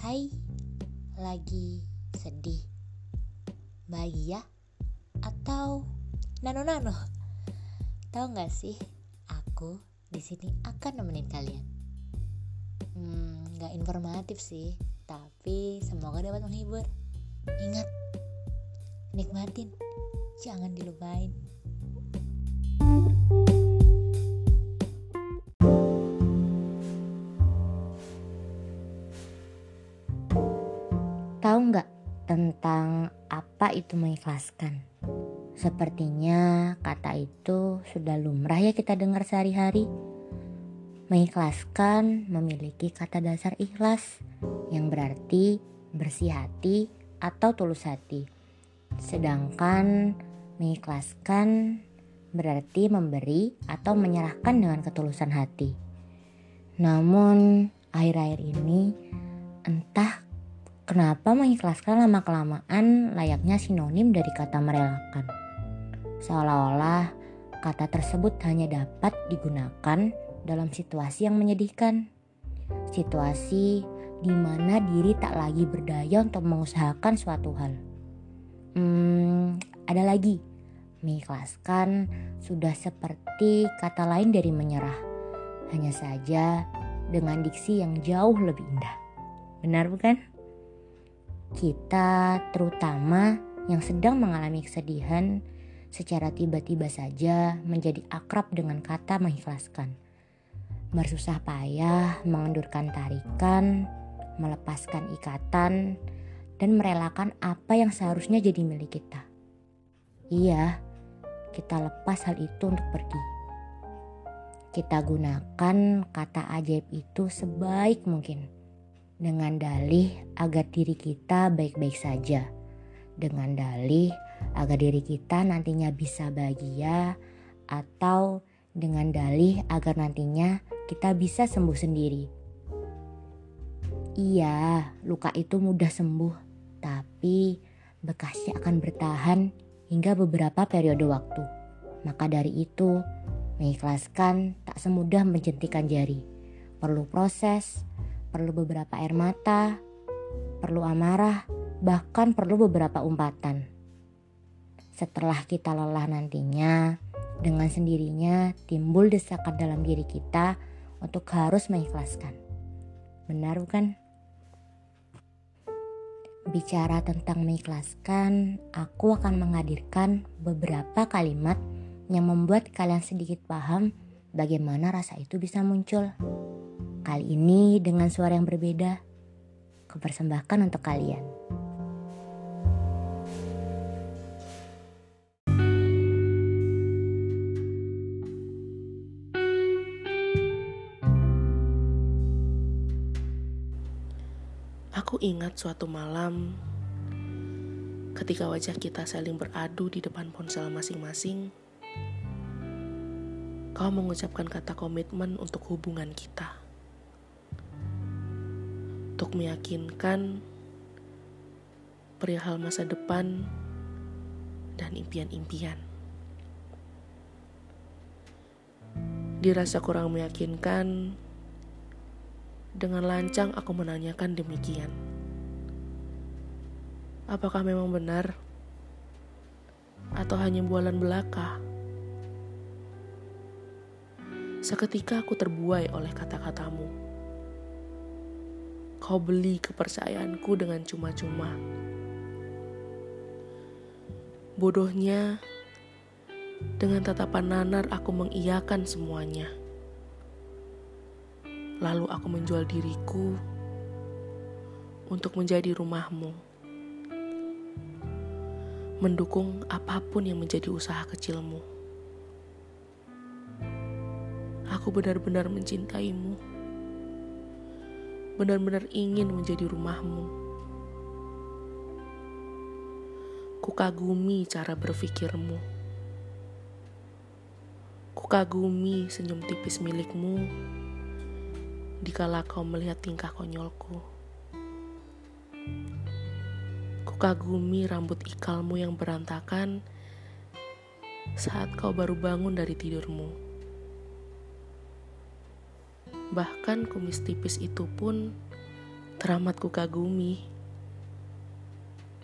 Hai, lagi sedih, bahagia, atau nano-nano? Tahu nggak sih, aku di sini akan nemenin kalian. Hmm, nggak informatif sih, tapi semoga dapat menghibur. Ingat, nikmatin, jangan dilupain. Tentang apa itu mengikhlaskan? Sepertinya kata itu sudah lumrah ya kita dengar sehari-hari. Mengikhlaskan memiliki kata dasar ikhlas yang berarti bersih hati atau tulus hati. Sedangkan mengikhlaskan berarti memberi atau menyerahkan dengan ketulusan hati. Namun akhir-akhir ini entah Kenapa mengikhlaskan lama-kelamaan layaknya sinonim dari kata merelakan? Seolah-olah kata tersebut hanya dapat digunakan dalam situasi yang menyedihkan. Situasi di mana diri tak lagi berdaya untuk mengusahakan suatu hal. Hmm, ada lagi. Mengikhlaskan sudah seperti kata lain dari menyerah. Hanya saja dengan diksi yang jauh lebih indah. Benar bukan? Kita, terutama yang sedang mengalami kesedihan, secara tiba-tiba saja menjadi akrab dengan kata mengikhlaskan. Bersusah payah mengendurkan tarikan, melepaskan ikatan, dan merelakan apa yang seharusnya jadi milik kita. Iya, kita lepas hal itu untuk pergi. Kita gunakan kata ajaib itu sebaik mungkin dengan dalih agar diri kita baik-baik saja. Dengan dalih agar diri kita nantinya bisa bahagia atau dengan dalih agar nantinya kita bisa sembuh sendiri. Iya, luka itu mudah sembuh, tapi bekasnya akan bertahan hingga beberapa periode waktu. Maka dari itu, mengikhlaskan tak semudah menjentikan jari. Perlu proses, perlu beberapa air mata, perlu amarah, bahkan perlu beberapa umpatan. Setelah kita lelah nantinya, dengan sendirinya timbul desakan dalam diri kita untuk harus mengikhlaskan. Benar bukan? Bicara tentang mengikhlaskan, aku akan menghadirkan beberapa kalimat yang membuat kalian sedikit paham bagaimana rasa itu bisa muncul. Kali ini dengan suara yang berbeda, kupersembahkan untuk kalian. Aku ingat suatu malam ketika wajah kita saling beradu di depan ponsel masing-masing. Kau mengucapkan kata komitmen untuk hubungan kita untuk meyakinkan perihal masa depan dan impian-impian. Dirasa kurang meyakinkan, dengan lancang aku menanyakan demikian. Apakah memang benar? Atau hanya bualan belaka? Seketika aku terbuai oleh kata-katamu kau beli kepercayaanku dengan cuma-cuma. Bodohnya, dengan tatapan nanar aku mengiyakan semuanya. Lalu aku menjual diriku untuk menjadi rumahmu. Mendukung apa pun yang menjadi usaha kecilmu. Aku benar-benar mencintaimu benar-benar ingin menjadi rumahmu. Kukagumi cara berpikirmu. Kukagumi senyum tipis milikmu dikala kau melihat tingkah konyolku. Kukagumi rambut ikalmu yang berantakan saat kau baru bangun dari tidurmu. Bahkan kumis tipis itu pun Teramat ku kagumi.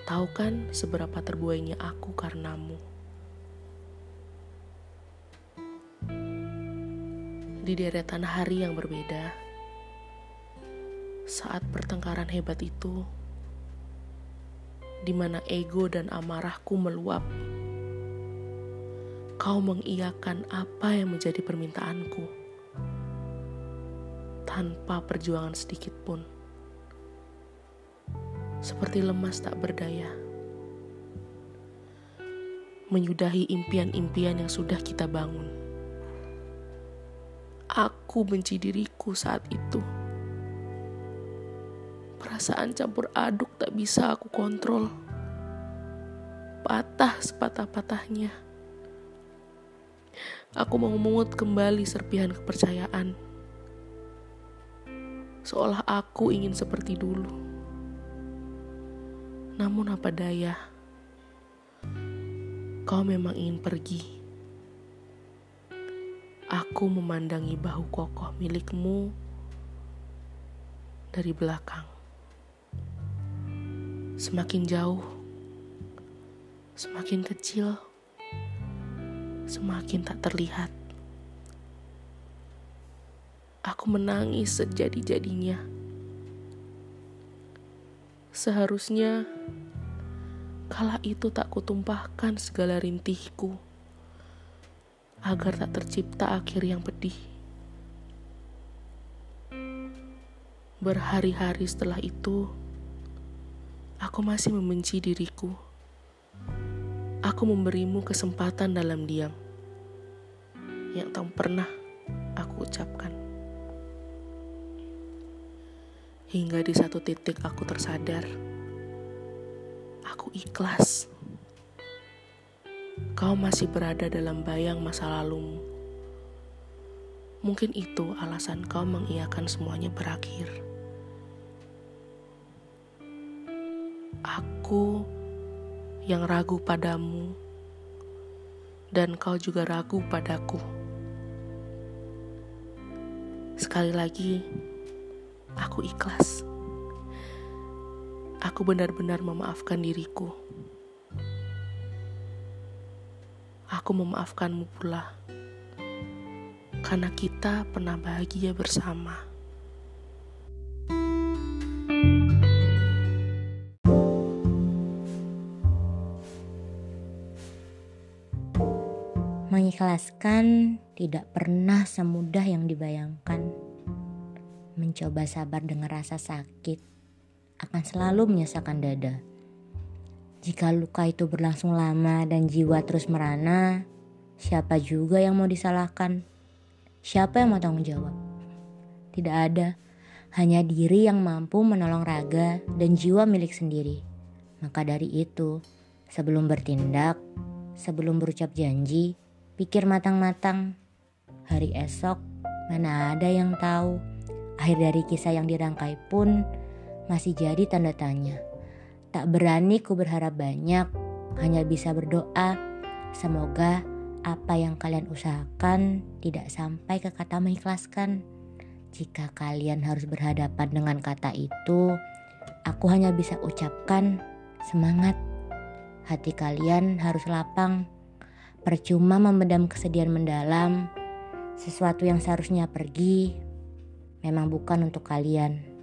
Tahu kan seberapa terbuainya aku karenamu. Di deretan hari yang berbeda, saat pertengkaran hebat itu, di mana ego dan amarahku meluap, kau mengiyakan apa yang menjadi permintaanku tanpa perjuangan sedikit pun. Seperti lemas tak berdaya. Menyudahi impian-impian yang sudah kita bangun. Aku benci diriku saat itu. Perasaan campur aduk tak bisa aku kontrol. Patah sepatah-patahnya. Aku memungut kembali serpihan kepercayaan seolah aku ingin seperti dulu. Namun apa daya, kau memang ingin pergi. Aku memandangi bahu kokoh milikmu dari belakang. Semakin jauh, semakin kecil, semakin tak terlihat aku menangis sejadi-jadinya. Seharusnya kala itu tak kutumpahkan segala rintihku agar tak tercipta akhir yang pedih. Berhari-hari setelah itu, aku masih membenci diriku. Aku memberimu kesempatan dalam diam yang tak pernah aku ucapkan. Hingga di satu titik aku tersadar, aku ikhlas. Kau masih berada dalam bayang masa lalumu. Mungkin itu alasan kau mengiyakan semuanya berakhir. Aku yang ragu padamu, dan kau juga ragu padaku. Sekali lagi, aku ikhlas. Aku benar-benar memaafkan diriku. Aku memaafkanmu pula, karena kita pernah bahagia bersama. Mengikhlaskan tidak pernah semudah yang dibayangkan mencoba sabar dengan rasa sakit akan selalu menyesakan dada. Jika luka itu berlangsung lama dan jiwa terus merana, siapa juga yang mau disalahkan? Siapa yang mau tanggung jawab? Tidak ada, hanya diri yang mampu menolong raga dan jiwa milik sendiri. Maka dari itu, sebelum bertindak, sebelum berucap janji, pikir matang-matang. Hari esok, mana ada yang tahu? Akhir dari kisah yang dirangkai pun masih jadi tanda tanya. Tak berani ku berharap banyak, hanya bisa berdoa. Semoga apa yang kalian usahakan tidak sampai ke kata mengikhlaskan. Jika kalian harus berhadapan dengan kata itu, aku hanya bisa ucapkan semangat. Hati kalian harus lapang. Percuma memendam kesedihan mendalam, sesuatu yang seharusnya pergi memang bukan untuk kalian.